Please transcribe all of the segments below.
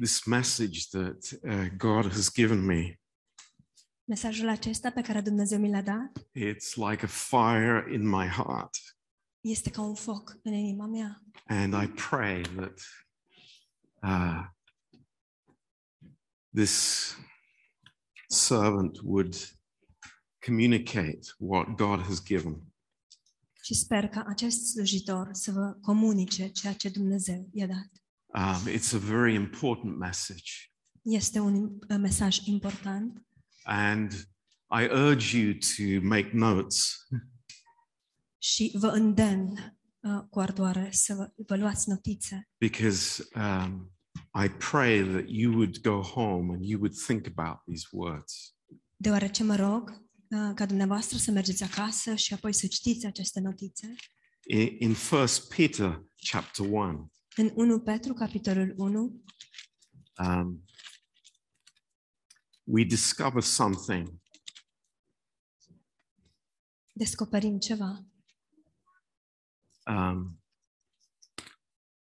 this message that uh, God has given me, Mesajul acesta pe care Dumnezeu mi l-a dat it's like a fire in my heart. este ca un foc în inima mea. And I pray that uh, this servant would communicate what God has given. Și sper ca acest slujitor să vă comunice ceea ce Dumnezeu i-a dat. Um, it's a very important message. Este un uh, mesaj important And I urge you to make notes și vă îndemn uh, cu ardoare să vă, vă luați notițe, because um, I pray that you would go home and you would think about these words. deoarece mă rog uh, ca dumneavoastră să mergeți acasă și apoi să citiți aceste notițe. In, in 1 Peter chapter 1, În 1 Petru, capitolul 1, um, we discover something. Descoperim ceva. um,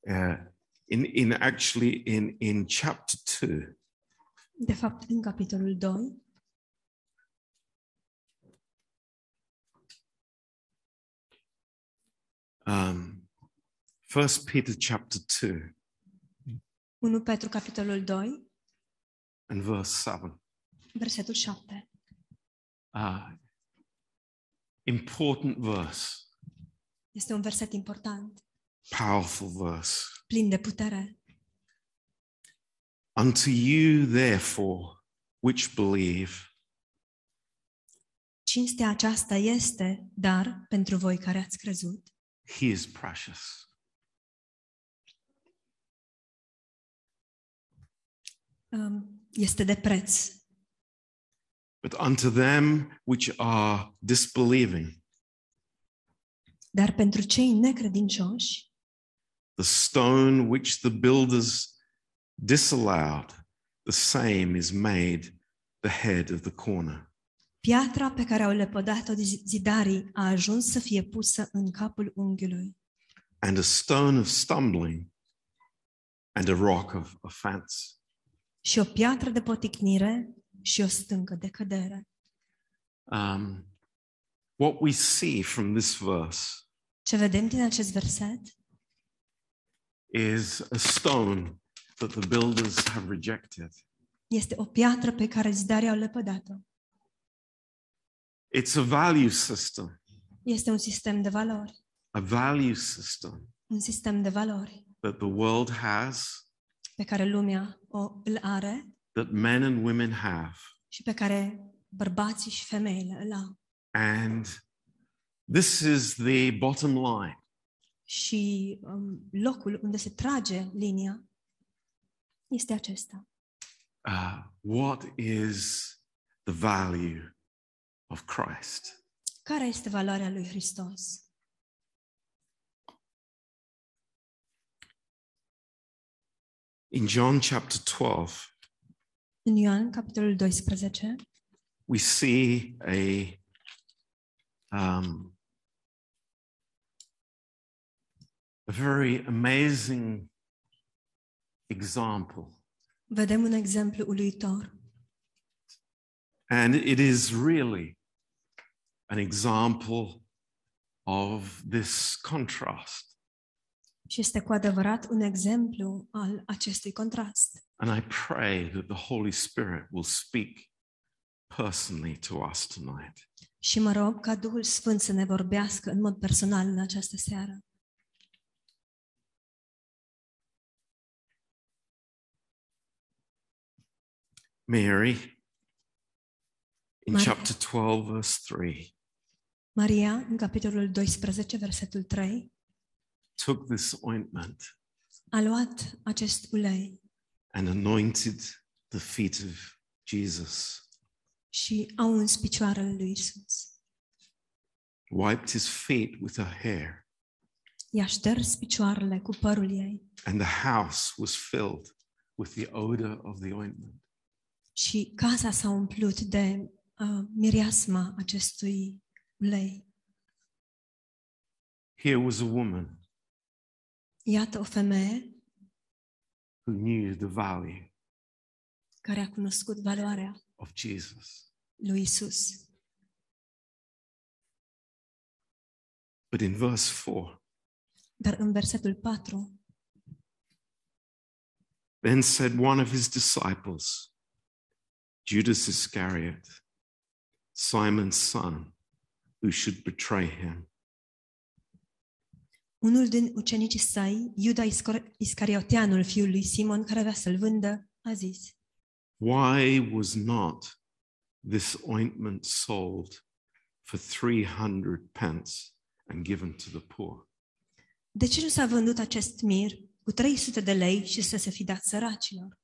uh, in, in actually in, in chapter 2 De fapt, în capitolul 2, um, 1 Peter chapter 2 1 Petru, capitolul 2, and verse 7. versetul 7. Uh, important verse, Este un verset important, powerful verse. plin de putere. Unto you, therefore, which believe, Cinstea aceasta este, dar, pentru voi care ați crezut, he is precious. Um, este de preț. But unto them which are disbelieving, Dar pentru cei necredincioși, the stone which the builders disallowed, the same is made the head of the corner. piatra pe care au lepădat-o zidarii a ajuns să fie pusă în capul unghiului and a stone of stumbling and a rock of offense. Și o piatră de poticnire și o stâncă de cădere. Um, what we see from this verse Ce vedem din acest verset is a stone that the builders have rejected. este o piatră pe care zidarii au lepădat-o. It's a value system, Este un sistem de valori, a value system un sistem de valori that the world has, pe care lumea o, îl are that men and women have. și pe care bărbații și femeile îl au. And this is the bottom line. Și um, locul unde se trage linia este acesta. Uh, what is the value of Christ? Care este valoarea lui Hristos? In John chapter 12, În Ioan, capitolul 12, we see a um, a very amazing example, vedem un exemplu uluitor. and it is really an example of this contrast. Și este cu adevărat un exemplu al acestui contrast. And I pray that the Holy Spirit will speak personally to us tonight. Și mă rog ca Duhul Sfânt să ne vorbească în mod personal în această seară. Mary, in Maria. chapter 12, verse 3, Maria, în capitolul 12, versetul 3, took this ointment a luat acest ulei and anointed the feet of Jesus, și a uns picioarele lui Isus. wiped his feet with her hair, I-a șters picioarele cu părul ei and the house was filled with the odor of the ointment. și casa s-a umplut de uh, mireasma acestui ulei. Here was a woman Iată o femeie who knew the value care a cunoscut valoarea of Jesus. lui Isus. But in verse 4, Dar în versetul 4, then said one of his disciples, Judas Iscariot, Simon's son, who should betray him. Unul din ucenicii săi, Iuda Iscor- Iscarioteanul, fiul lui Simon, care avea să-l vândă, a zis, Why was not this ointment sold for 300 pence and given to the poor? de ce nu s-a vândut acest mir cu 300 de lei și să se fi dat săracilor?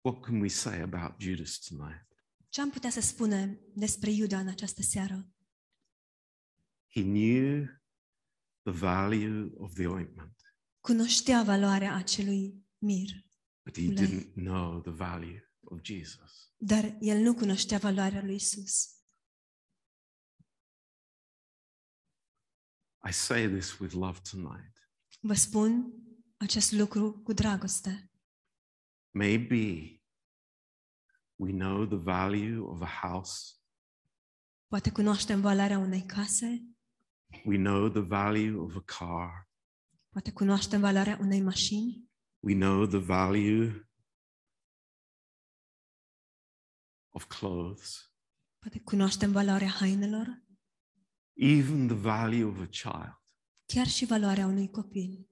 What can we say about Judas tonight? Ce am putea să spunem despre Iuda în această seară? He knew the value of the ointment, Cunoștea valoarea acelui mir, but he Lei. didn't know the value of Jesus. dar el nu cunoștea valoarea lui Isus. I say this with love tonight. Vă spun acest lucru cu dragoste. Maybe we know the value of a house, Poate cunoaștem valoarea unei case, we know the value of a car, poate cunoaștem valoarea unei mașini, we know the value of clothes, poate cunoaștem valoarea hainelor, even the value of a child, chiar și valoarea unui copil.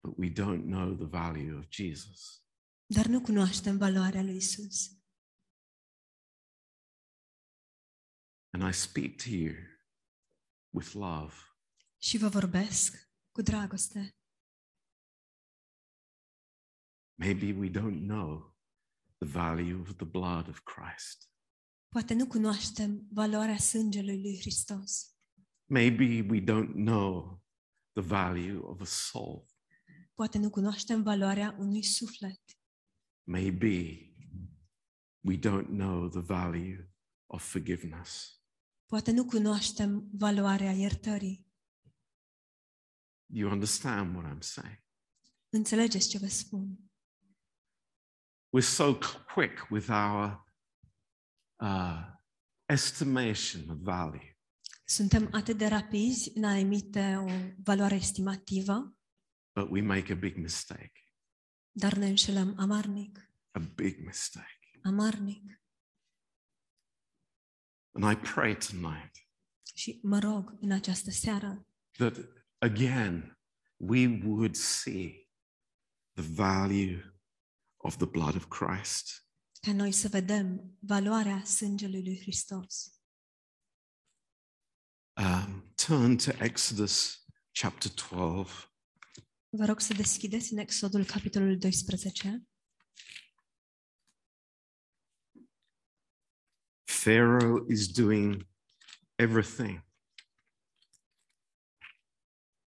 but we don't know the value of Jesus. Dar nu cunoaștem valoarea lui Isus. And I speak to you with love. Și vă vorbesc cu dragoste. Maybe we don't know the value of the blood of Christ. Poate nu cunoaștem valoarea sângelui lui Hristos. Maybe we don't know the value of a soul. Poate nu cunoaștem valoarea unui suflet. Maybe we don't know the value of forgiveness. Poate nu cunoaștem valoarea iertării. You understand what I'm saying? Înțelegeți ce vă spun? We're so quick with our uh, estimation of value. Suntem atât de rapizi în a emite o valoare estimativă, but we make a big mistake. dar ne înșelăm amarnic. A big mistake. Amarnic. And I pray tonight Și mă rog în această seară that again we would see the value of the blood of Christ. ca noi să vedem valoarea sângelui lui Hristos. Um, turn to Exodus chapter 12. Vă rog să deschideți în Exodul capitolul 12. Pharaoh is doing everything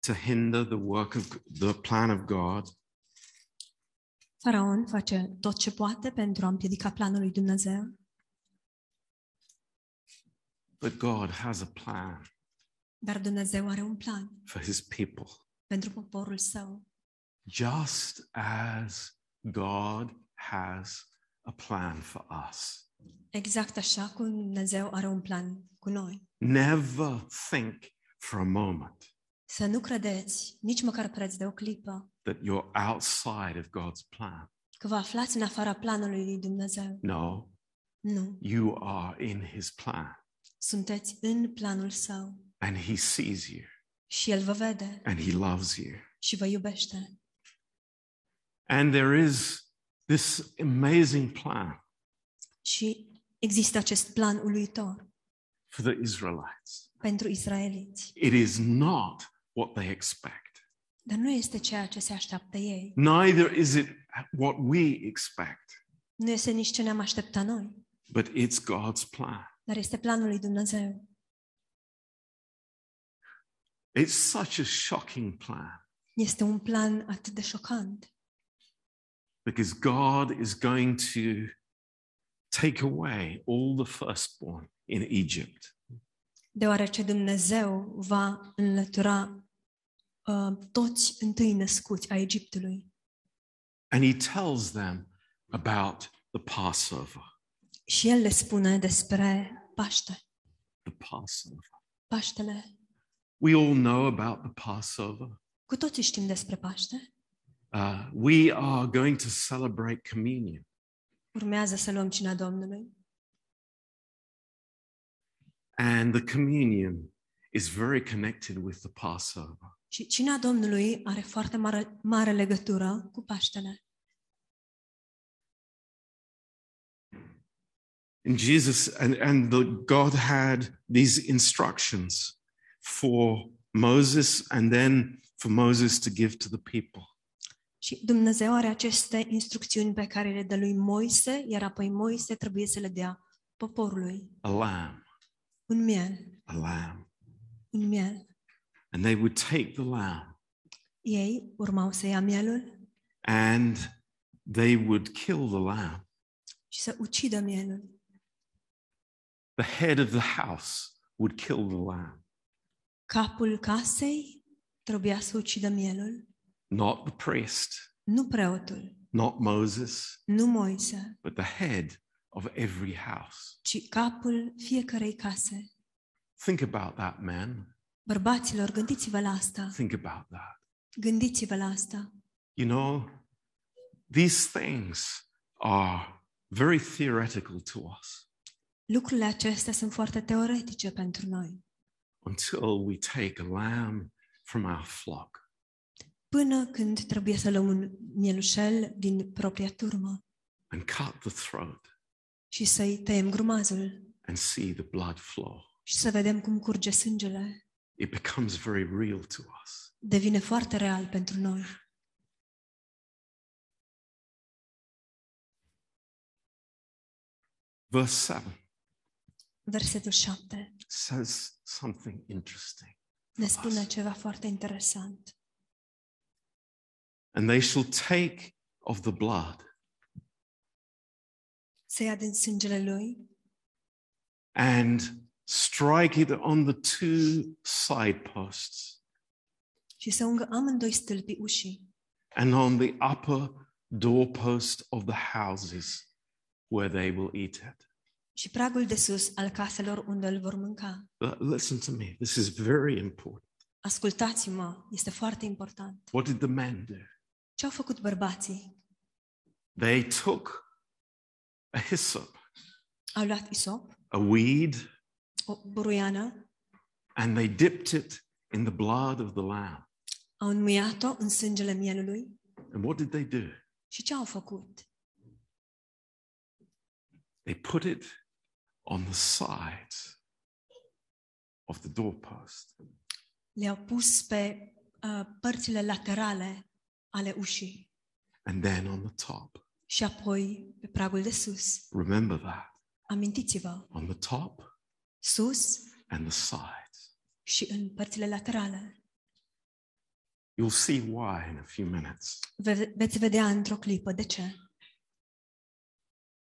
to hinder the work of the plan of God. Faraon face tot ce poate pentru a împiedica planul lui Dumnezeu, But God has a plan dar Dumnezeu are un plan for his people. pentru poporul său. just as God has a plan for us. Exact așa cum Dumnezeu are un plan cu noi. Never think for a moment Să nu credeți, nici măcar preț de o clipă, that you're outside of God's plan. că vă aflați în afara planului lui Dumnezeu. No, Nu. you are in his plan Sunteți în planul său and he sees you și El vă vede and he loves you. și vă iubește. And there is this amazing plan Și există acest plan uluitor for the Israelites. pentru israeliți. It is not what they expect. Dar nu este ceea ce se așteaptă ei. Neither is it what we expect, Nu este nici ce ne-am așteptat noi, but it's God's plan. dar este planul lui Dumnezeu. It's such a shocking plan. Este un plan atât de șocant, because God is going to take away all the firstborn in Egypt. deoarece Dumnezeu va înlătura uh, toți întâi născuți a Egiptului. And he tells them about the Passover. Și el le spune despre Paște, The Passover. Paștele. We all know about the Passover. Cu toții știm despre Paște. Uh, we are going to celebrate communion. Urmează să luăm cina Domnului. And the communion is very connected with the Passover. Și cina Domnului are foarte mare, mare legătură cu Paștele. And Jesus and, and the God had these instructions for Moses and then for Moses to give to the people. Și Dumnezeu are aceste instrucțiuni pe care le dă lui Moise, iar apoi Moise trebuie să le dea poporului. A lamb, Un miel, a lamb. un miel. And they would take the lamb Ei urmau să ia mielul and they would kill the lamb. și să ucidă mielul. The head of the house would kill the lamb, Capul casei trebuia să ucidă mielul, not the priest, nu preotul, not Moses, nu Moise, but the head of every house. ci capul fiecărei case. Think about that, man. Bărbaților, gândiți-vă la asta. Think about that. Gândiți-vă la asta. You know, these things are very theoretical to us Lucrurile acestea sunt foarte teoretice pentru noi. until we take a lamb from our flock Până când trebuie să luăm un mielușel din propria turmă and cut the throat și să-i tăiem grumazul and see the blood flow. și să vedem cum curge sângele, It becomes very real to us. devine foarte real pentru noi. Verse 7 Versetul 7 says something interesting. ne spune ceva foarte interesant. And they shall take of the blood Să ia din sângele lui and strike it on the two side posts și să ungă amândoi stâlpii ușii and on the upper doorpost of the houses where they will eat it. și pragul de sus al caselor unde îl vor mânca. Listen to me, this is very important. Ascultați-mă, este foarte important. What did the man do? Ce au făcut bărbații? They took a hyssop, Au luat isop, a weed, o buruiană, and they dipped it in the blood of the lamb. au înmuiat-o în sângele mielului And what did they do? și ce au făcut? They put it on the sides of the doorpost. Le-au pus pe uh, părțile laterale ale and then on the top. și apoi pe pragul de sus. Remember that Amintiți-vă, on the top sus and the sides. și în părțile laterale. You'll see why in a few minutes. Ve- veți vedea într-o clipă de ce.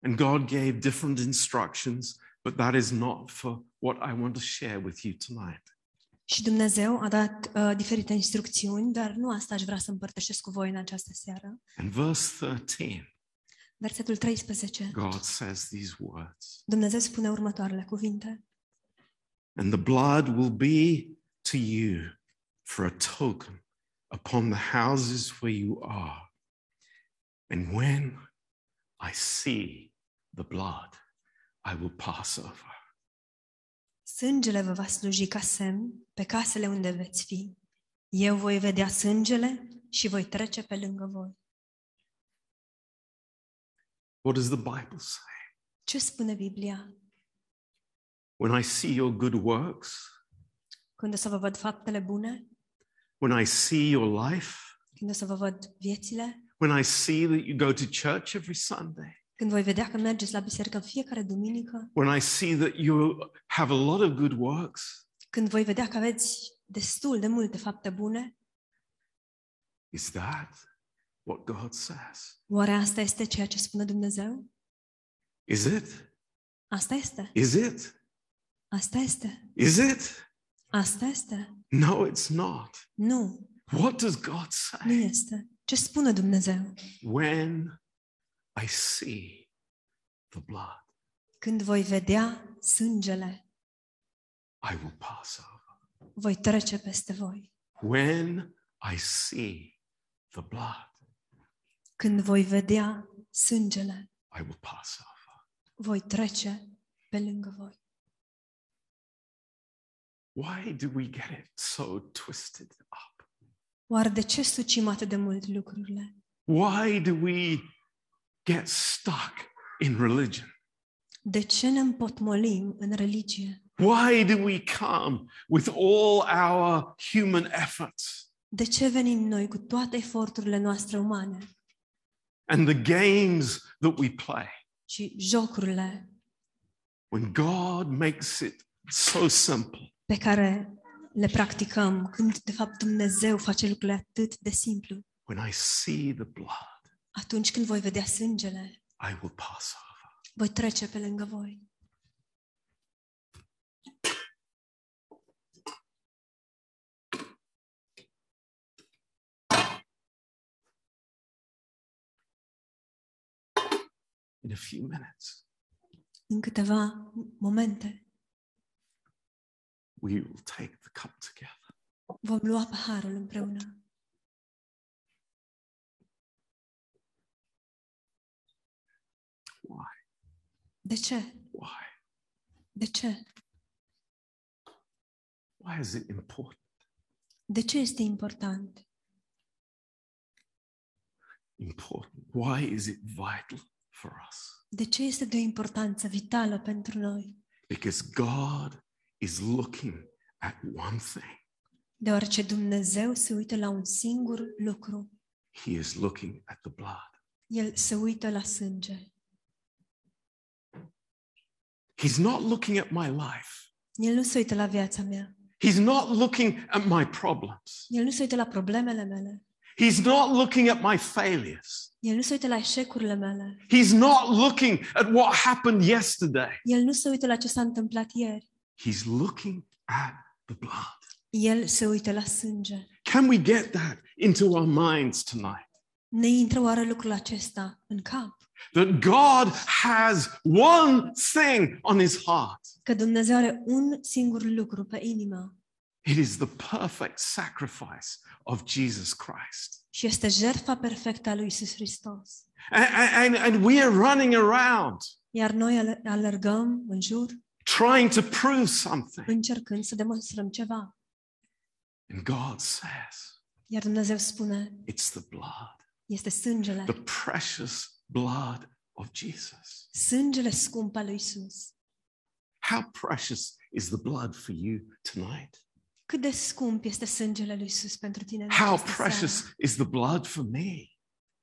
And God gave different instructions, but that is not for what I want to share with you tonight. Și Dumnezeu a dat uh, diferite instrucțiuni, dar nu asta aș vrea să împărtășesc cu voi în această seară. In verse 13, Versetul 13. God says these words Dumnezeu spune următoarele cuvinte. And the blood will be to you for a token upon the houses where you are. And when I see the blood, I will pass over. Sângele vă va sluji ca semn pe casele unde veți fi. Eu voi vedea sângele și voi trece pe lângă voi. What does the Bible say? Ce spune Biblia? When I see your good works, Când o să vă văd faptele bune? when I see your life, Când o să vă văd viețile? when I see that you go to church every Sunday, Când voi vedea că mergeți la biserică în fiecare duminică? when I see that you have a lot of good works, Când voi vedea că aveți destul de multe fapte bune? is that what God says? Oare asta este ceea ce spune Dumnezeu? Is it? Asta este. Is it? Asta este. Is it? Asta este. No, it's not. Nu. What does God Nu say? este. Ce spune Dumnezeu? When I see the blood, Când voi vedea sângele, I will pass over. voi trece peste voi. When I see the blood, Când voi vedea sângele, I will pass over. voi trece pe lângă voi. Why do we get it so twisted up? Oare de ce sucim atât de mult lucrurile? Why do we get stuck in religion? De ce ne împotmolim în religie? Why do we come with all our human efforts De ce venim noi cu toate eforturile noastre umane and the games that we play și jocurile when God makes it so simple? pe care le practicăm când de fapt Dumnezeu face lucrurile atât de simplu? When I see the blood, Atunci când voi vedea sângele, I will pass over. voi trece pe lângă voi. In a few minutes, În câteva momente we will take the cup together. vom lua paharul împreună. Why? De ce? Why? De ce? Why is it important? De ce este important? Important. Why is it vital for us? De ce este de o importanță vitală pentru noi? Because God is looking at one thing. Deoarece Dumnezeu se uită la un singur lucru. He is looking at the blood. El se uită la sânge. He's not looking at my life. El nu se uită la viața mea. He's not looking at my problems. El nu se uită la problemele mele. He's not looking at my failures. El nu se uită la eșecurile mele. He's not looking at what happened yesterday. El nu se uită la ce s-a întâmplat ieri. He's looking at the blood. El se uită la sânge. Can we get that into our minds tonight? Ne intră oare lucrul acesta în cap? That God has one thing on his heart. Că Dumnezeu are un singur lucru pe inimă It is the perfect sacrifice of Jesus Christ. și este jertfa perfectă a lui Isus Hristos. And, and, and we are running around Iar noi alergăm în jur, trying to prove something. încercând să demonstrăm ceva. And God says, Iar Dumnezeu spune, it's the blood, este sângele, the precious blood of Jesus. sângele scump al lui Isus. How precious is the blood for you tonight? Cât de scump este sângele lui Isus pentru tine în How această precious seară? is the blood for me?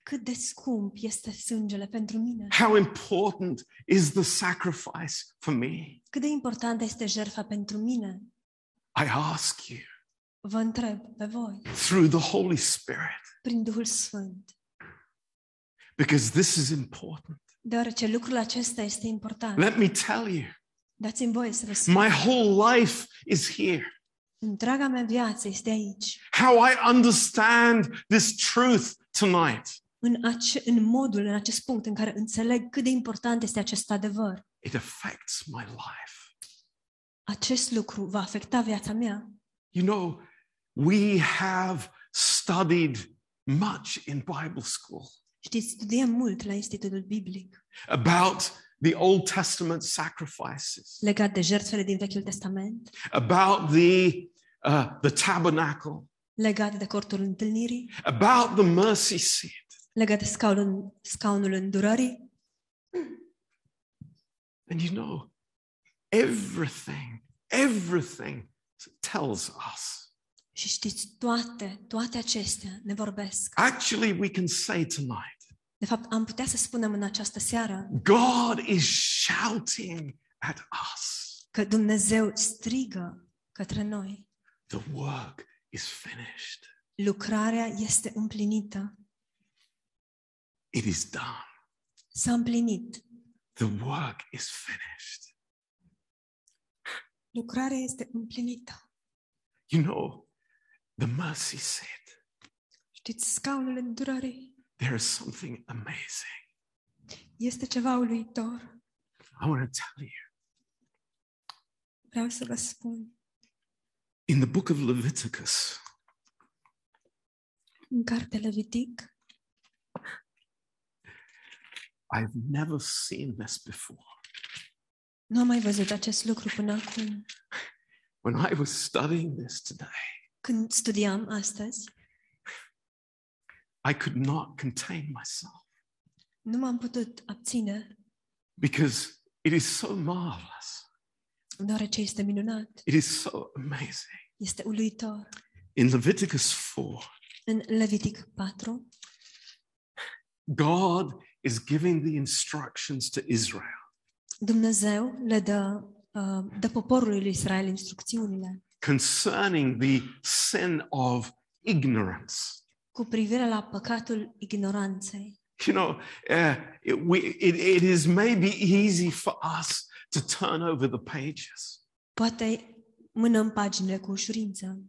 Cât de scump este sângele pentru mine? How important is the sacrifice for me? Cât de importantă este jertfa pentru mine? I ask you Vă întreb pe voi, through the Holy Spirit, prin Duhul Sfânt, because this is important. deoarece lucrul acesta este important. Let me tell you, Dați-mi voie să vă spun. my whole life is here. Întreaga mea viață este aici. How I understand this truth tonight. În, ace- în modul, în acest punct în care înțeleg cât de important este acest adevăr. It affects my life. Acest lucru va afecta viața mea. You know, we have studied much in Bible school Știți, studiem mult la Institutul Biblic about the Old Testament sacrifices, legat de jertfele din Vechiul Testament, about the, uh, the tabernacle, legat de cortul întâlnirii, about the mercy seat. legat de scaunul, scaunul îndurării. And you know, everything, everything tells us. Și știți, toate, toate acestea ne vorbesc. Actually, we can say tonight De fapt, am putea să spunem în această seară God is shouting at us. că Dumnezeu strigă către noi. The work is finished, Lucrarea este împlinită. it is done. S-a împlinit. The work is finished. Lucrarea este împlinită. You know, the mercy seat Știți, scaunul îndurării There is something amazing. este ceva uluitor. I want to tell you. Vreau să vă spun. In the book of Leviticus, În cartea Levitic I've never seen this before. nu am mai văzut acest lucru până acum. When I was studying this today, Când studiam astăzi, I could not contain myself nu m-am putut abține, because it is so marvelous. deoarece este minunat, It is so amazing. este uluitor. In Leviticus 4, În Levitic 4, God is giving the instructions to Israel. Dumnezeu le dă, uh, dă poporului lui Israel instrucțiunile concerning the sin of ignorance. cu privire la păcatul ignoranței. You know, uh, it, we, it, it is maybe easy for us to turn over the pages, Poate mânăm paginile cu ușurință,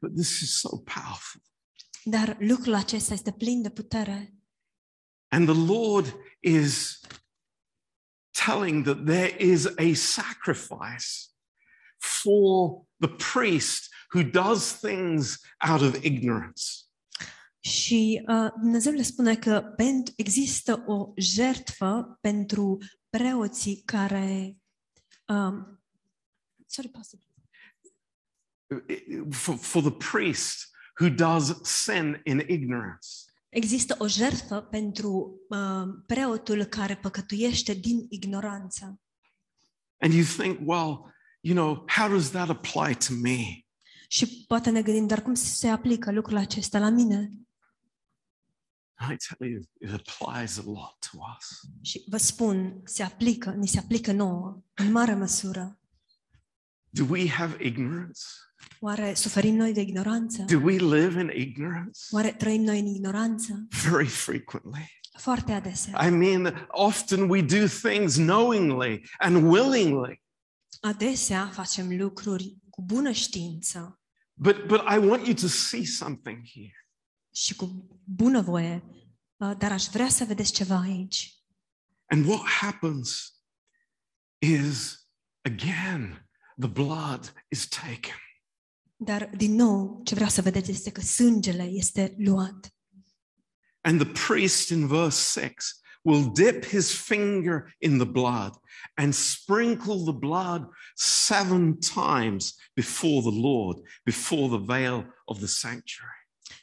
but this is so powerful. dar lucrul acesta este plin de putere And the Lord is telling that there is a sacrifice for the priest who does things out of ignorance. Și uh, Dumnezeu le spune că pentru, există o jertfă pentru preoții care. Um, sorry, pastor. For, for the priest who does sin in ignorance. Există o jertfă pentru uh, preotul care păcătuiește din ignoranță. And you think, well, you know, how does that apply to me? Și poate ne gândim, dar cum se aplică lucrul acesta la mine? I tell you, it applies a lot to us. Și vă spun, se aplică, ni se aplică nouă, în mare măsură. Do we have ignorance? Oare suferim noi de ignoranță? Do we live in ignorance? Oare trăim noi în ignoranță? Very frequently. Foarte adesea. I mean, often we do things knowingly and willingly. Adesea facem lucruri cu bună știință But but I want you to see something here. și cu bună voie, uh, dar aș vrea să vedeți ceva aici. And what happens is again the blood is taken. Dar, din nou, ce vreau să vedeți este că sângele este luat. And the priest in verse 6 will dip his finger in the blood and sprinkle the blood seven times before the Lord, before the veil of the sanctuary.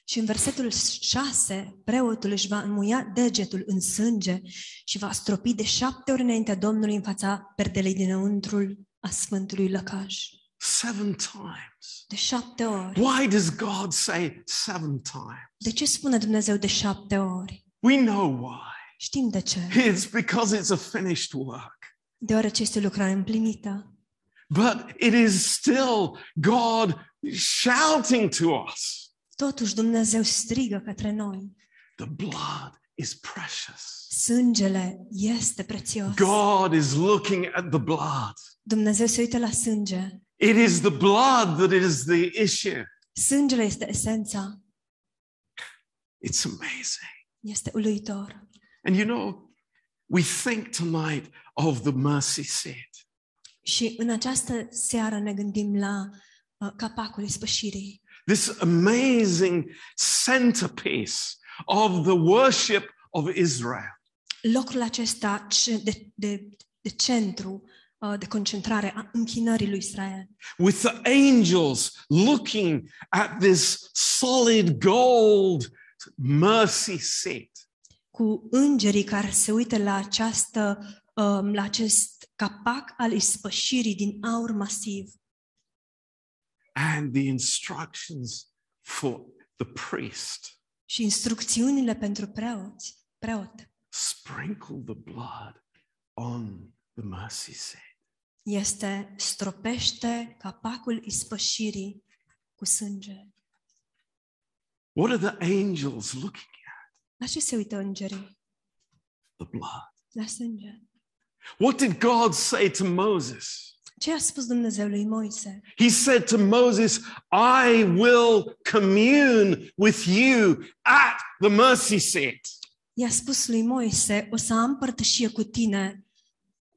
Și în versetul 6, preotul își va înmuia degetul în sânge și va stropi de șapte ori înaintea Domnului în fața perdelei dinăuntrul a Sfântului Lăcaș. Seven times. De șapte ori. Why does God say seven times? De ce spune Dumnezeu de șapte ori? We know why. Știm de ce. It's because it's a finished work. Deoarece este lucrare împlinită. But it is still God shouting to us Totuși Dumnezeu strigă către noi. the blood is precious. Sângele este prețios. God is looking at the blood. Dumnezeu se uită la sânge. It is the blood that is the issue. Sângele este esența. It's amazing. Este uluitor. And you know, we think tonight of the mercy seat. Și în această seară ne gândim la uh, capacul ispășirii. this amazing centerpiece of the worship of Israel. Locul acesta ce- de, de, de centru, uh, de concentrare a închinării lui Israel. With the angels looking at this solid gold mercy seat. Cu îngerii care se uită la, această, um, la acest capac al ispășirii din aur masiv. and the instructions for the priest Și instrucțiunile pentru preoți, preot sprinkle the blood on the mercy seat. este stropește capacul ispășirii cu sânge. What are the angels looking at? La ce se uită îngerii? The blood. La sânge. What did God say to Moses? Ce a spus Dumnezeu lui Moise? He said to Moses, I will commune with you at the mercy seat. I-a spus lui Moise, o să am părtășie cu tine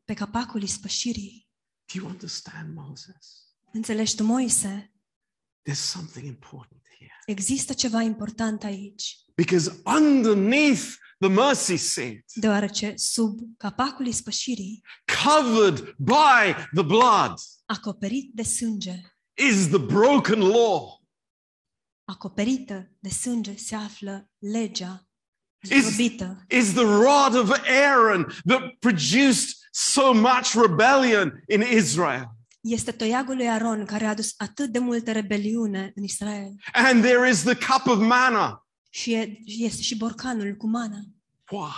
pe capacul ispășirii. Do you understand, Moses? Înțelegi tu, Moise? There's something important. Există ceva important aici. Because underneath the mercy seat, Deoarece sub capacul ispășirii, covered by the blood, acoperit de sânge, is the broken law. acoperită de sânge se află legea Is- Is the rod of Aaron that produced so much rebellion in Israel. Este toiagul lui Aron care a adus atât de multă rebeliune în Israel. And there is the cup of manna. Și e- este și borcanul cu mana. Why?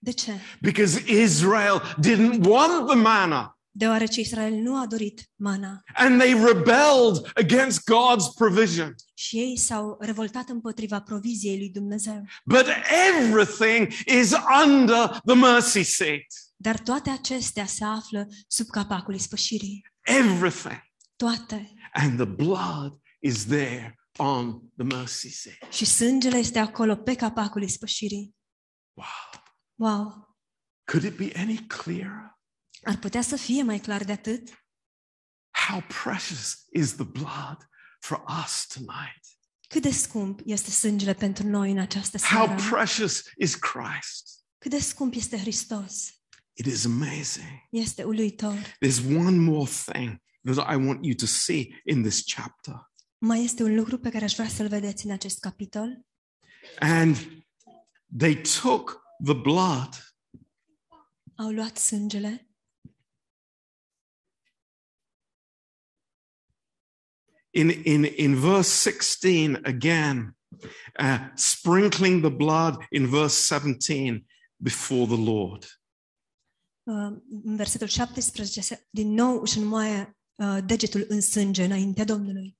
De ce? Because Israel didn't want the manna Deoarece Israel nu a dorit mana and they rebelled against God's provision. și ei s-au revoltat împotriva proviziei lui Dumnezeu. But everything is under the mercy seat. Dar toate acestea se află sub capacul ispășirii. Everything. Toate. And the blood is there on the mercy seat. Și sângele este acolo pe capacul ispășirii. Wow. Wow! Could it be any clearer? Ar putea să fie mai clar de atât? How precious is the blood for us tonight? Cât de scump este sângele pentru noi în această How seară? precious is Christ? Cât de scump este Hristos? It is amazing. Este uluitor. There's one more thing that I want you to see in this chapter. Mai este un lucru pe care aș vrea să-l vedeți în acest capitol. And they took the blood Au luat sângele in, in, in verse 16 again, uh, sprinkling the blood in verse 17 before the Lord. Uh, în versetul 17, din nou își înmoaie uh, degetul în sânge înaintea Domnului.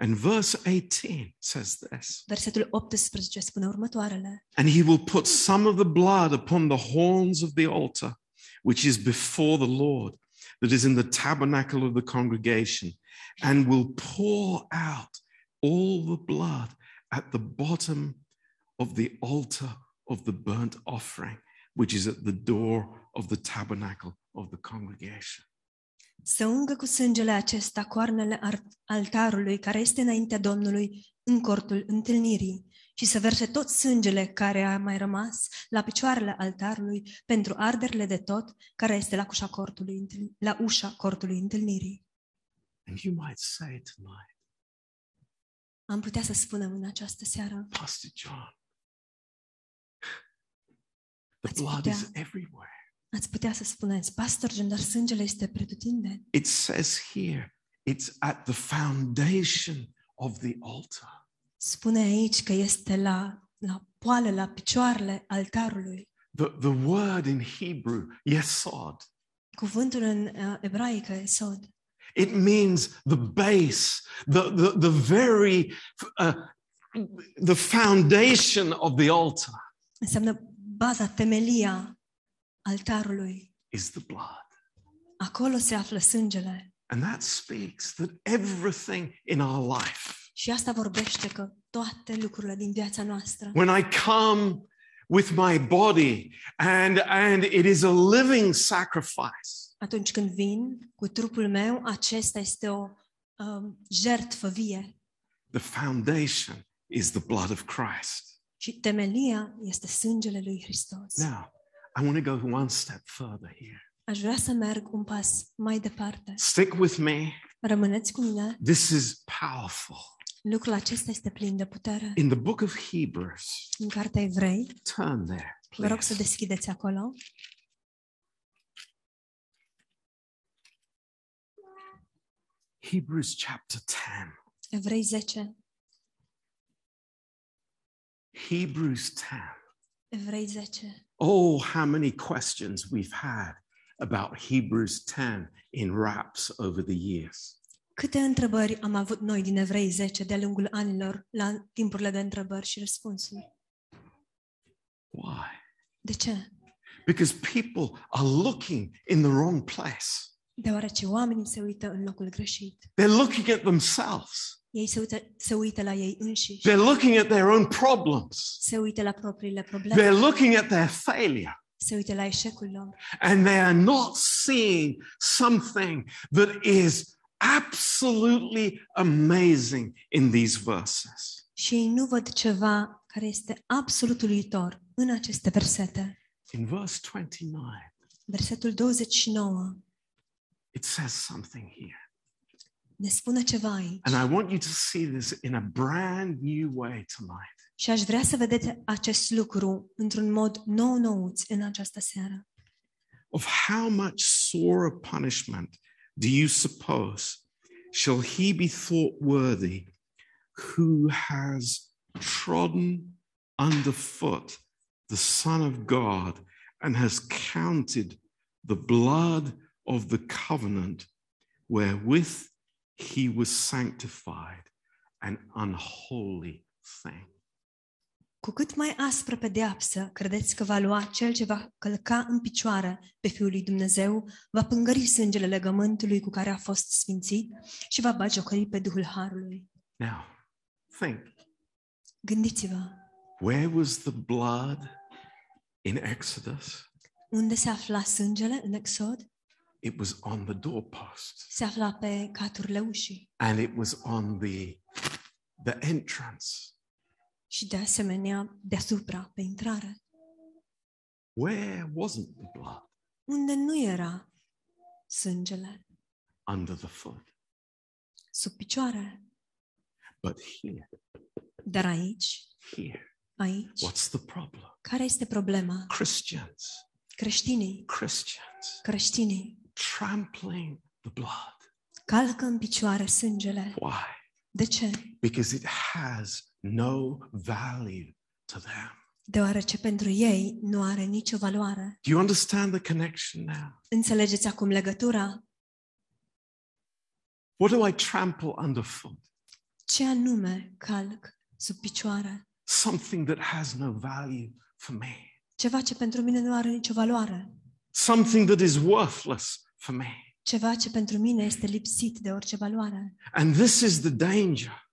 And verse 18 says this Versetul 18 spune următoarele. And he will put some of the blood upon the horns of the altar, which is before the Lord, that is in the tabernacle of the congregation, and will pour out all the blood at the bottom of the altar of the burnt offering, which is at the door of the tabernacle of the congregation. Să ungă cu sângele acesta coarnele ar- altarului care este înaintea Domnului în cortul întâlnirii și să verse tot sângele care a mai rămas la picioarele altarului pentru arderile de tot care este la ușa cortului, întâln- la ușa cortului întâlnirii. And you might say tonight, Am putea să spunem în această seară, Pastor John, the blood putea. is everywhere. ați putea să spuneți, pastor dar sângele este pretutindeni. It says here, it's at the foundation of the altar. Spune aici că este la, la poale, la picioarele altarului. The, the word in Hebrew, yesod, Cuvântul în uh, ebraică, esod, it means the base, the, the, the very, uh, the foundation of the altar înseamnă baza, temelia altarului. is the blood. Acolo se află sângele. And that speaks that everything in our life, Și asta vorbește că toate lucrurile din viața noastră, when I come with my body and, and it is a living sacrifice, atunci când vin cu trupul meu, acesta este o um, jertfă vie. the foundation is the blood of Christ. Și temelia este sângele lui Hristos. Now, I want to go one step further here. Aș vrea să merg un pas mai departe. Stick with me. Rămâneți cu mine. This is powerful. Lucrul acesta este plin de putere. In the book of Hebrews, În cartea Evrei, turn there, vă rog să please. deschideți acolo. Hebrews chapter 10. Evrei 10. Hebrews 10. Evrei 10. Oh, how many questions we've had about Hebrews 10 in wraps over the years. Câte întrebări am avut noi din Evrei 10 de-a lungul anilor la timpurile de întrebări și răspunsuri? Why? De ce? Because people are looking in the wrong place. Deoarece oamenii se uită în locul greșit. They're looking at themselves. Ei se uită, la ei înșiși. They're looking at their own problems. Se uită la propriile probleme. They're looking at their failure. Se uită la eșecul lor. And they are not seeing something that is absolutely amazing in these verses. Și ei nu văd ceva care este absolut uluitor în aceste versete. In verse 29, Versetul 29 it says something here. Ne spune ceva aici. And I want you to see this in a brand new way tonight. Și aș vrea să vedeți acest lucru într-un mod nou-nouț în această seară. Of how much sorer punishment do you suppose shall he be thought worthy who has trodden underfoot the Son of God and has counted the blood of the covenant wherewith he was sanctified an unholy thing? Cu cât mai aspră pedeapsă credeți că va lua cel ce va călca în picioare pe Fiul lui Dumnezeu, va pângări sângele legământului cu care a fost sfințit și va bagiocări pe Duhul Harului. Now, think Gândiți-vă, where was the blood in Exodus? unde se afla sângele în Exod? It was on the doorpost Se afla pe caturile ușii and it was on the, the entrance. și de asemenea deasupra, pe intrare, Where wasn't the blood? unde nu era sângele, Under the foot. sub picioare. But here, Dar aici, here, aici, what's the problem? care este problema? Christians, Creștinii, Christians creștinii trampling the blood. calcă în picioare sângele. Why? De ce? Because it has no value to them. Deoarece pentru ei nu are nicio valoare. Do you understand the connection now? Înțelegeți acum legătura? What do I trample underfoot? Ce anume calc sub picioare? Something that has no value for me. Ceva ce pentru mine nu are nicio valoare. Something that is worthless for me. Ceva ce pentru mine este lipsit de orice valoare. And this is the danger.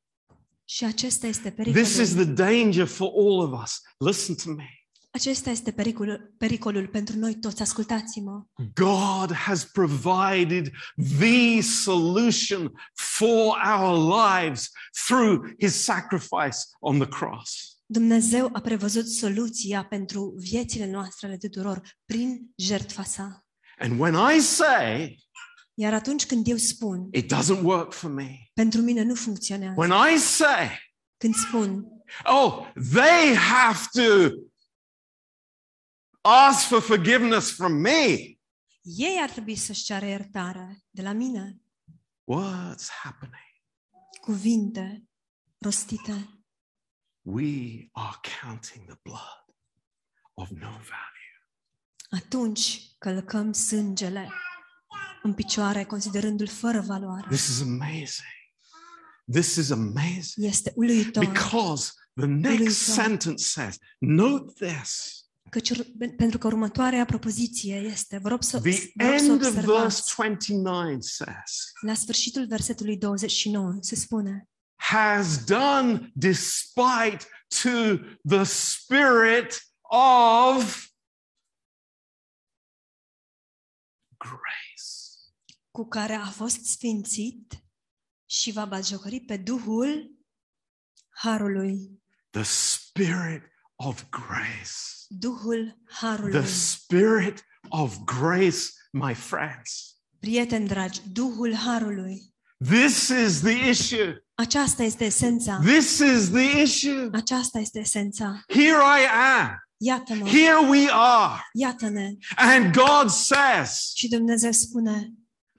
Și acesta este This is pericolul. the danger for all of us. Listen to me. Acesta este pericolul, pericolul pentru noi toți. Ascultați-mă. God has provided the solution for our lives through his sacrifice on the cross. Dumnezeu a prevăzut soluția pentru viețile noastre ale tuturor prin jertfa sa. And when I say Iar atunci când eu spun, it doesn't work for me, pentru mine nu funcționează. when I say, Când spun, oh, they have to ask for forgiveness from me, ei ar trebui să-și ceară iertare de la mine. what's happening? Cuvinte rostite. We are counting the blood of no value. Atunci călcăm sângele în picioare, considerându-l fără valoare. This is amazing. This is amazing. Este uluitor, Because the next Uluitor. sentence says, note this. căci, ur- pentru că următoarea propoziție este, vă rog să, The vă rog să end of verse observați, 29 says, la sfârșitul versetului 29 se spune, has done despite to the spirit of grace. cu care a fost sfințit și va bagiocări pe Duhul Harului. The spirit of grace. Duhul The Harului. spirit of grace, my friends. Prieteni dragi, Duhul Harului. This is the issue. Aceasta este esența. This is the issue. Aceasta este esența. Here I am. Iată-mă, Here we are. iată-ne. And God says, Și Dumnezeu spune,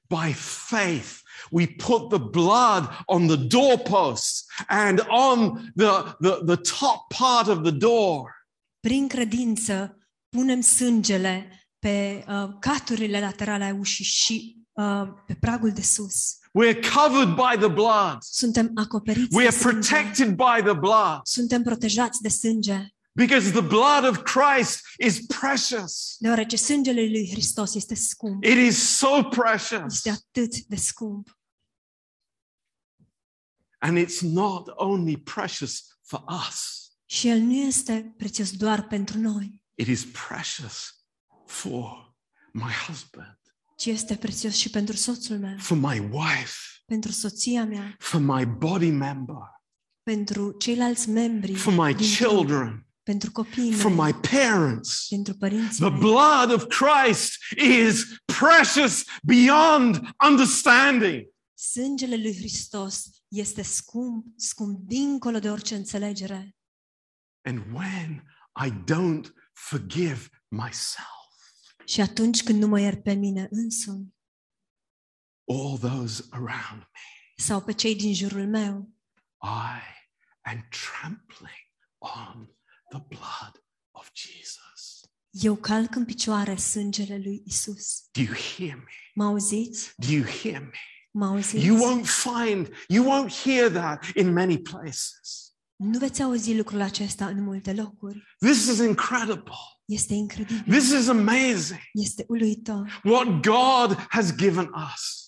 by faith, we put the blood on the doorposts and on the, the, the top part of the door. prin credință punem sângele pe uh, caturile laterale ale ușii și uh, pe pragul de sus. We're covered by the blood. Suntem acoperiți We de are sânge. protected by the blood. Suntem protejați de sânge. Because the blood of Christ is precious. Deoarece sângele lui Hristos este scump. It is so precious. Este atât de scump. And it's not only precious for us, Și el nu este prețios doar pentru noi, it is precious for my husband, ci este prețios și pentru soțul meu, for my wife, pentru soția mea, for my body member, pentru ceilalți membri, for my children, pentru copiii for mei, my parents. pentru părinții The mei. blood of Christ is precious beyond understanding. Sângele lui Hristos este scump, scump dincolo de orice înțelegere. And when I don't forgive myself, Și atunci când nu mă iert pe mine însumi all those around me, sau pe cei din jurul meu, I am trampling on the blood of Jesus. eu calc în picioare sângele lui Isus. Do you hear me? Mă auziți? Do you hear me? Mă auziți? You won't find, you won't hear that in many places. Nu veți auzi lucrul acesta în multe locuri. This is incredible. Este incredibil. This is amazing. Este uluitor. What God has given us.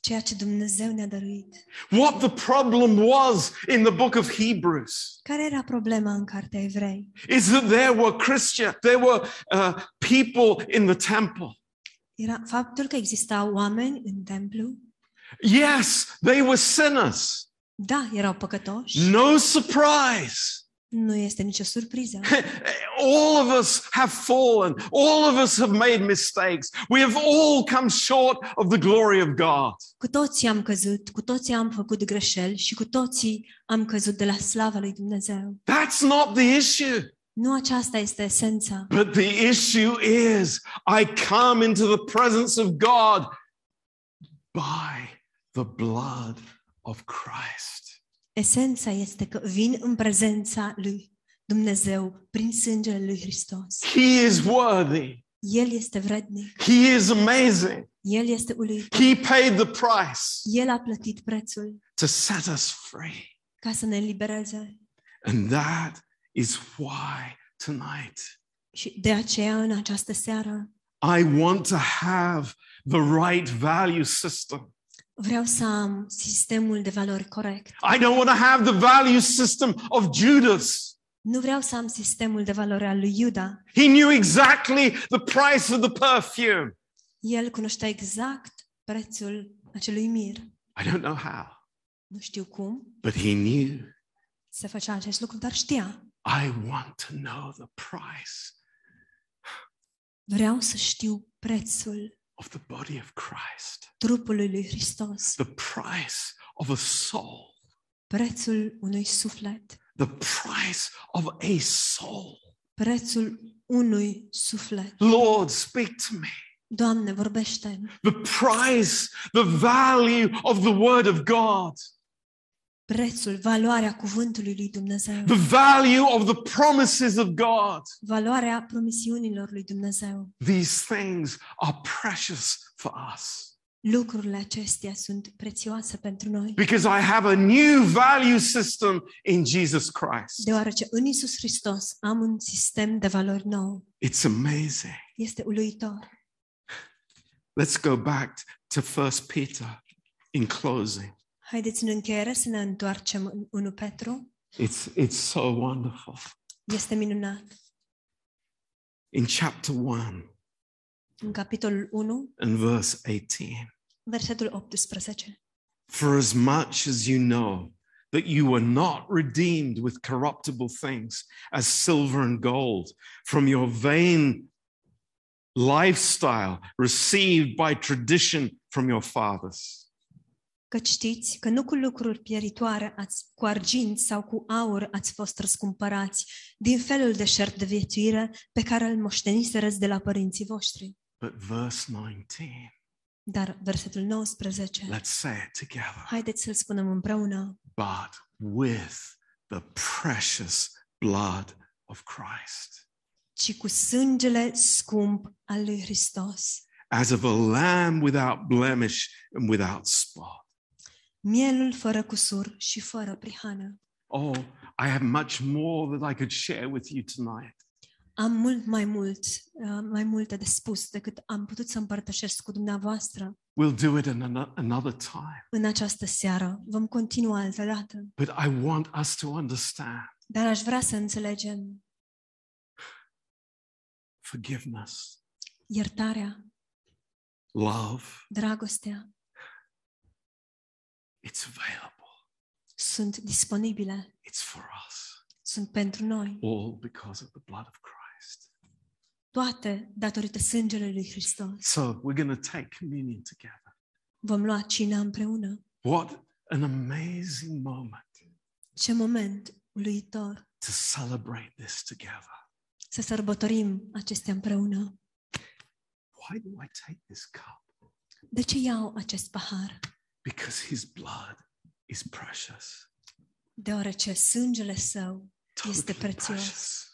Ceea ce Dumnezeu ne-a dăruit. What the problem was in the book of Hebrews Care era problema în cartea Evrei? is that there were Christian, there were uh, people in the temple. Era faptul că existau oameni în templu. Yes, they were sinners. Da, erau păcătoși. No surprise. Nu este nicio surpriză. All of us have fallen. All of us have made mistakes. We have all come short of the glory of God. Cu toții am căzut, cu toții am făcut greșeli și cu toții am căzut de la slava lui Dumnezeu. That's not the issue. Nu aceasta este esența. But the issue is I come into the presence of God by the blood of Christ. Esența este că vin în prezența lui Dumnezeu prin sângele lui Hristos. He is worthy. El este vrednic, He is amazing. El este uluitor. He paid the price El a plătit prețul to set us free. ca să ne elibereze. And that is why tonight Și de aceea în această seară I want to have the right value system. Vreau să am sistemul de valori corect. I don't want to have the value system of Judas. Nu vreau să am sistemul de valori al lui Iuda. He knew exactly the price of the perfume. El cunoștea exact prețul acelui mir. I don't know how, Nu știu cum but he knew. se făcea acest lucru, dar știa. I want to know the price Vreau să știu prețul of the body of Christ, lui Hristos, the price of a soul, prețul unui suflet, the price of a soul. prețul unui suflet. Lord, speak to me. Doamne, vorbește The price, the value of the word of God, prețul, valoarea cuvântului lui Dumnezeu, the value of the promises of God. valoarea promisiunilor lui Dumnezeu. These things are precious for us Lucrurile acestea sunt prețioase pentru noi, because I have a new value system in Jesus Christ. deoarece în Isus Hristos am un sistem de valori nou. It's amazing. Este uluitor. Let's go back to First Peter in closing. Haideți în încheiere să ne întoarcem în 1 Petru. It's it's so wonderful. Este minunat. In chapter 1 În capitolul 1, and verse 18. versetul 18. For as much as you know that you were not redeemed with corruptible things as silver and gold from your vain lifestyle received by tradition from your fathers, Că știți că nu cu lucruri pieritoare ați, cu argint sau cu aur ați fost răscumpărați din felul de șert de viețuire pe care îl moșteniserăți de la părinții voștri. but verse 19. Dar versetul 19, Let's say it together. haideți să-l spunem împreună, But with the precious blood of Christ, ci cu sângele scump al lui Hristos, as of a lamb without blemish and without spot. Mielul fără cusur și fără prihană. Oh, I have much more that I could share with you tonight. Am mult mai mult, uh, mai multe de spus decât am putut să împărtășesc cu dumneavoastră We'll do it in ano- another time. în această seară. Vom continua altă dată. But I want us to understand Dar aș vrea să înțelegem forgiveness, iertarea, love, dragostea it's available. sunt disponibile, It's for us. sunt pentru noi. All because of the blood of Christ. Toate datorită sângelui lui Hristos. So we're going to take communion together. Vom lua cina împreună. What an amazing moment Ce moment uluitor to celebrate this together. să sărbătorim acestea împreună. Why do I take this cup? De ce iau acest pahar? Because his blood is precious. Deoarece sângele său este prețios, precious.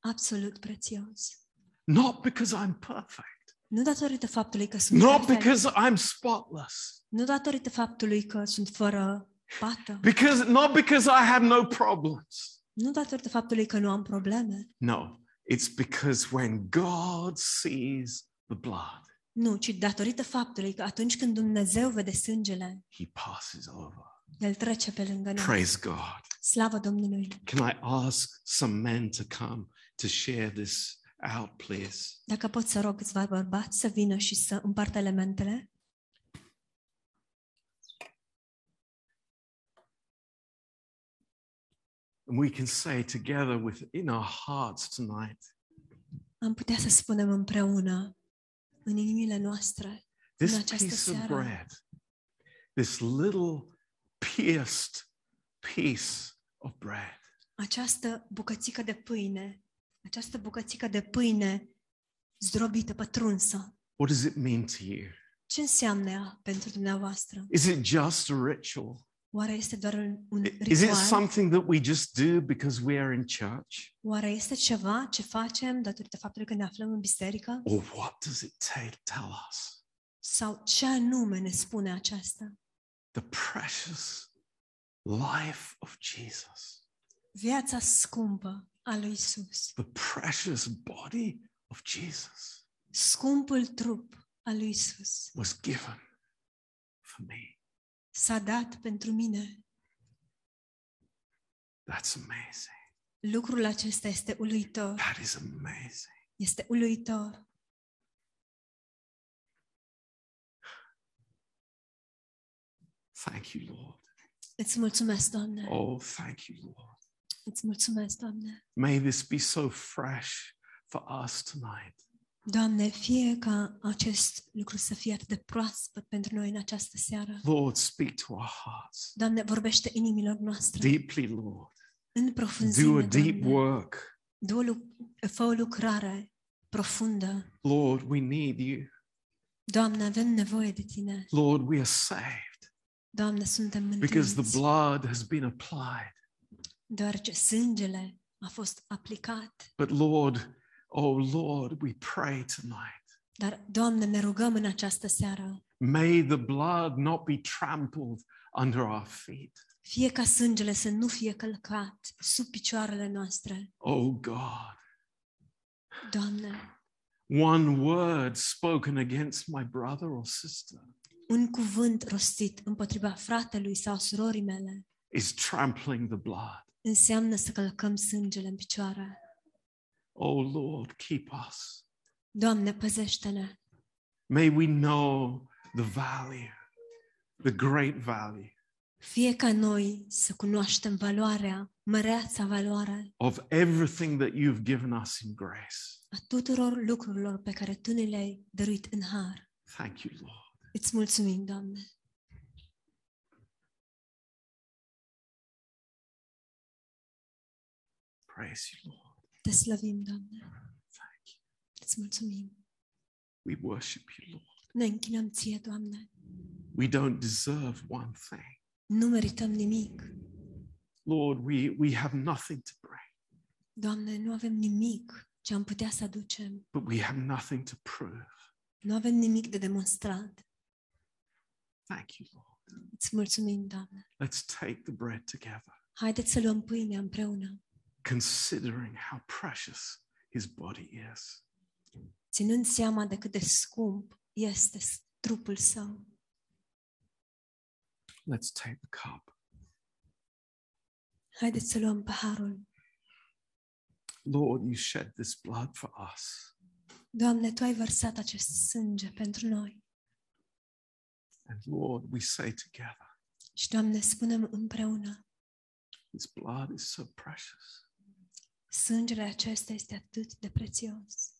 absolut prețios. Not because I'm perfect. Nu datorită faptului că sunt Not perfect, because I'm spotless. nu datorită faptului că sunt fără pată, Because not because I have no problems. nu datorită faptului că nu am probleme, No, it's because when God sees the blood, nu, ci datorită faptului că atunci când Dumnezeu vede sângele, he passes over. El trece pe lângă noi. Praise God. Slavă Domnului! Can I ask some men to come to share this out, please? Dacă pot să rog câțiva bărbați să vină și să împartă elementele, And we can say together within our hearts tonight am putea să spunem împreună în inimile noastre, în this această piece of seară, bread, this little pierced piece of bread, această bucățică de pâine, această bucățică de pâine zdrobită, pătrunsă, what does it mean to you? ce înseamnă ea pentru dumneavoastră? Is it just a ritual? Oare este doar un, un Is it ritual? something that we just do because we are in church? Oare este ceva ce facem datorită faptului că ne aflăm în biserică? Or what does it ta- tell us? Sau ce anume ne spune aceasta? The precious life of Jesus, Viața scumpă a lui Isus, the precious body of Jesus scumpul trup al lui Isus, was given for me. S-a dat pentru mine. That's amazing. Lucrul acesta este uluitor. That is amazing. Este uluitor. Thank you, Lord. Îți mulțumesc, Doamne. Oh, thank you, Lord. Îți mulțumesc, Doamne. May this be so fresh for us tonight. Doamne, fie ca acest lucru să fie atât de proaspăt pentru noi în această seară. Lord, speak to our hearts Doamne, vorbește inimilor noastre deeply, Lord. în Do a profunzime, deep Doamne. work. Du o lu- fă o lucrare profundă. Lord, we need you. Doamne, avem nevoie de Tine. Lord, we are saved Doamne, suntem because the mântuiți, blood has been applied. deoarece sângele a fost aplicat. But Lord, oh Lord, we pray tonight. Dar, Doamne, ne rugăm în această seară, May the blood not be trampled under our feet. fie ca sângele să nu fie călcat sub picioarele noastre. Oh God, Doamne, one word spoken against my brother or sister un cuvânt rostit împotriva fratelui sau surorii mele is trampling the blood. înseamnă să călcăm sângele în picioare. Oh Lord, keep us. Doamne, păzește-ne. May we know the value, the great value Fie ca noi să cunoaștem valoarea, măreața valoare of everything that you've given us in grace. a tuturor lucrurilor pe care Tu ne le-ai dăruit în har. Thank you, Lord. Îți mulțumim, Doamne. Praise you, Lord. Te slăvim, Doamne. Thank you. Îți mulțumim. We worship you, Lord. Ne închinăm Ție, Doamne. We don't deserve one thing. Nu merităm nimic. Lord, we, we have nothing to bring, Doamne, nu avem nimic ce am putea să aducem. but we have nothing to prove. Nu avem nimic de demonstrat. Thank you, Lord. Îți mulțumim, Doamne. Let's take the bread together. Haideți să luăm pâinea împreună, considering how precious his body is. ținând seama de cât de scump este s- trupul său. Let's take the cup. Haideți să luăm paharul. Lord, you shed this blood for us. Doamne, Tu ai vărsat acest sânge pentru noi. And Lord, we say together, Și, Doamne, spunem împreună, this blood is so precious, sângele acesta este atât de prețios.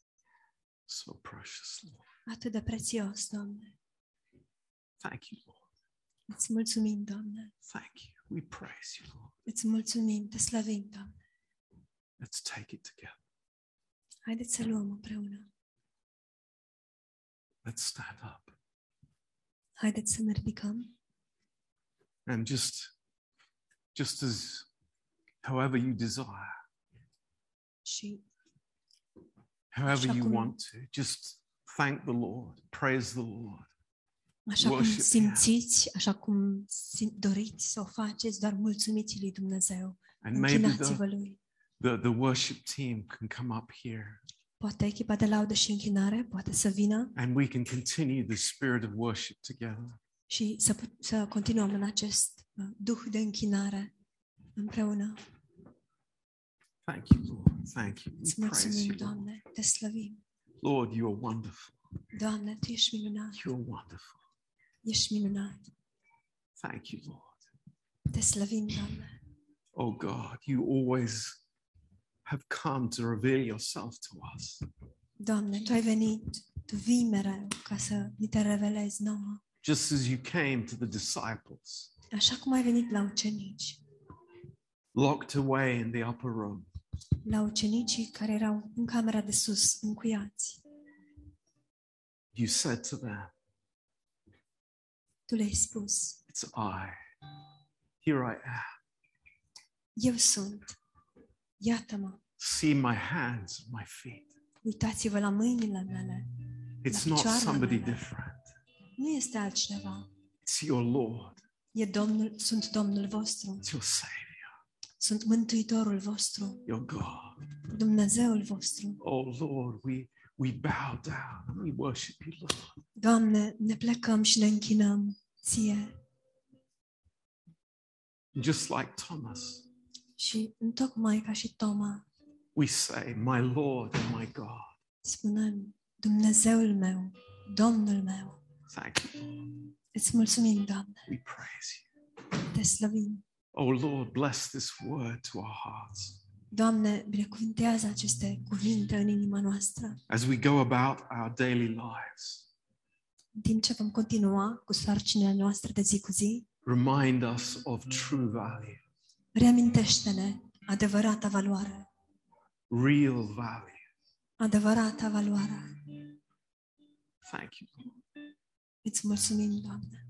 so precious, Lord. Atât de prețios, Doamne. Thank you, Lord. Îți mulțumim, Doamne. Thank you. We praise you, Lord. Îți mulțumim, te slăvim, Doamne. Let's take it together. Haideți să luăm împreună. Let's stand up Haideți să ne ridicăm and just, just as, however you desire, și however Așa you cum- want to, just thank the Lord, praise the Lord. așa cum Worship simțiți, așa cum sim- doriți să o faceți, doar mulțumiți lui Dumnezeu. And maybe the, Închinați-vă lui. the, the worship team can come up here Poate echipa de laudă și închinare poate să vină and we can continue the spirit of worship together. și să, put- să continuăm în acest uh, duh de închinare împreună. Thank you, Lord. Thank you. We praise you, Lord. Doamne, te slăvim. Lord, you are wonderful. Doamne, Tu ești minunat, You are wonderful. ești minunat. Thank you, Lord. Te slăvim, Doamne. Oh God, you always have come to reveal yourself to us. Doamne, Tu ai venit, Tu vii mereu ca să ni te revelezi nouă. Just as you came to the disciples, Așa cum ai venit la ucenici, locked away in the upper room, la ucenicii care erau în camera de sus, încuiați. you said to them, Tu le-ai spus, It's I. Here I am. eu sunt, iată-mă, See my hands and my feet. uitați-vă la mâinile mele. It's La not picioarele somebody mele. different. Nu este altcineva, It's your Lord. e Domnul, sunt Domnul vostru, It's your Savior, sunt Mântuitorul vostru, your God. Dumnezeul vostru. Oh Lord, we, we bow down and we worship you, Lord. Doamne, ne plecăm și ne închinăm ție. Just like Thomas, Și întocmai ca și Toma, we say, My Lord and my God. spunem, Dumnezeul meu, Domnul meu, Thank you, Lord. îți mulțumim, Doamne, We praise you. te slăvim. Oh Lord, bless this word to our hearts Doamne, binecuvântează aceste cuvinte în inima noastră, as we go about our daily lives. în timp ce vom continua cu sarcinile noastre de zi cu zi. Remind us of true value, Reamintește-ne adevărata valoare, real value. adevărata valoare. Thank you, Lord. Îți mulțumim, Doamne.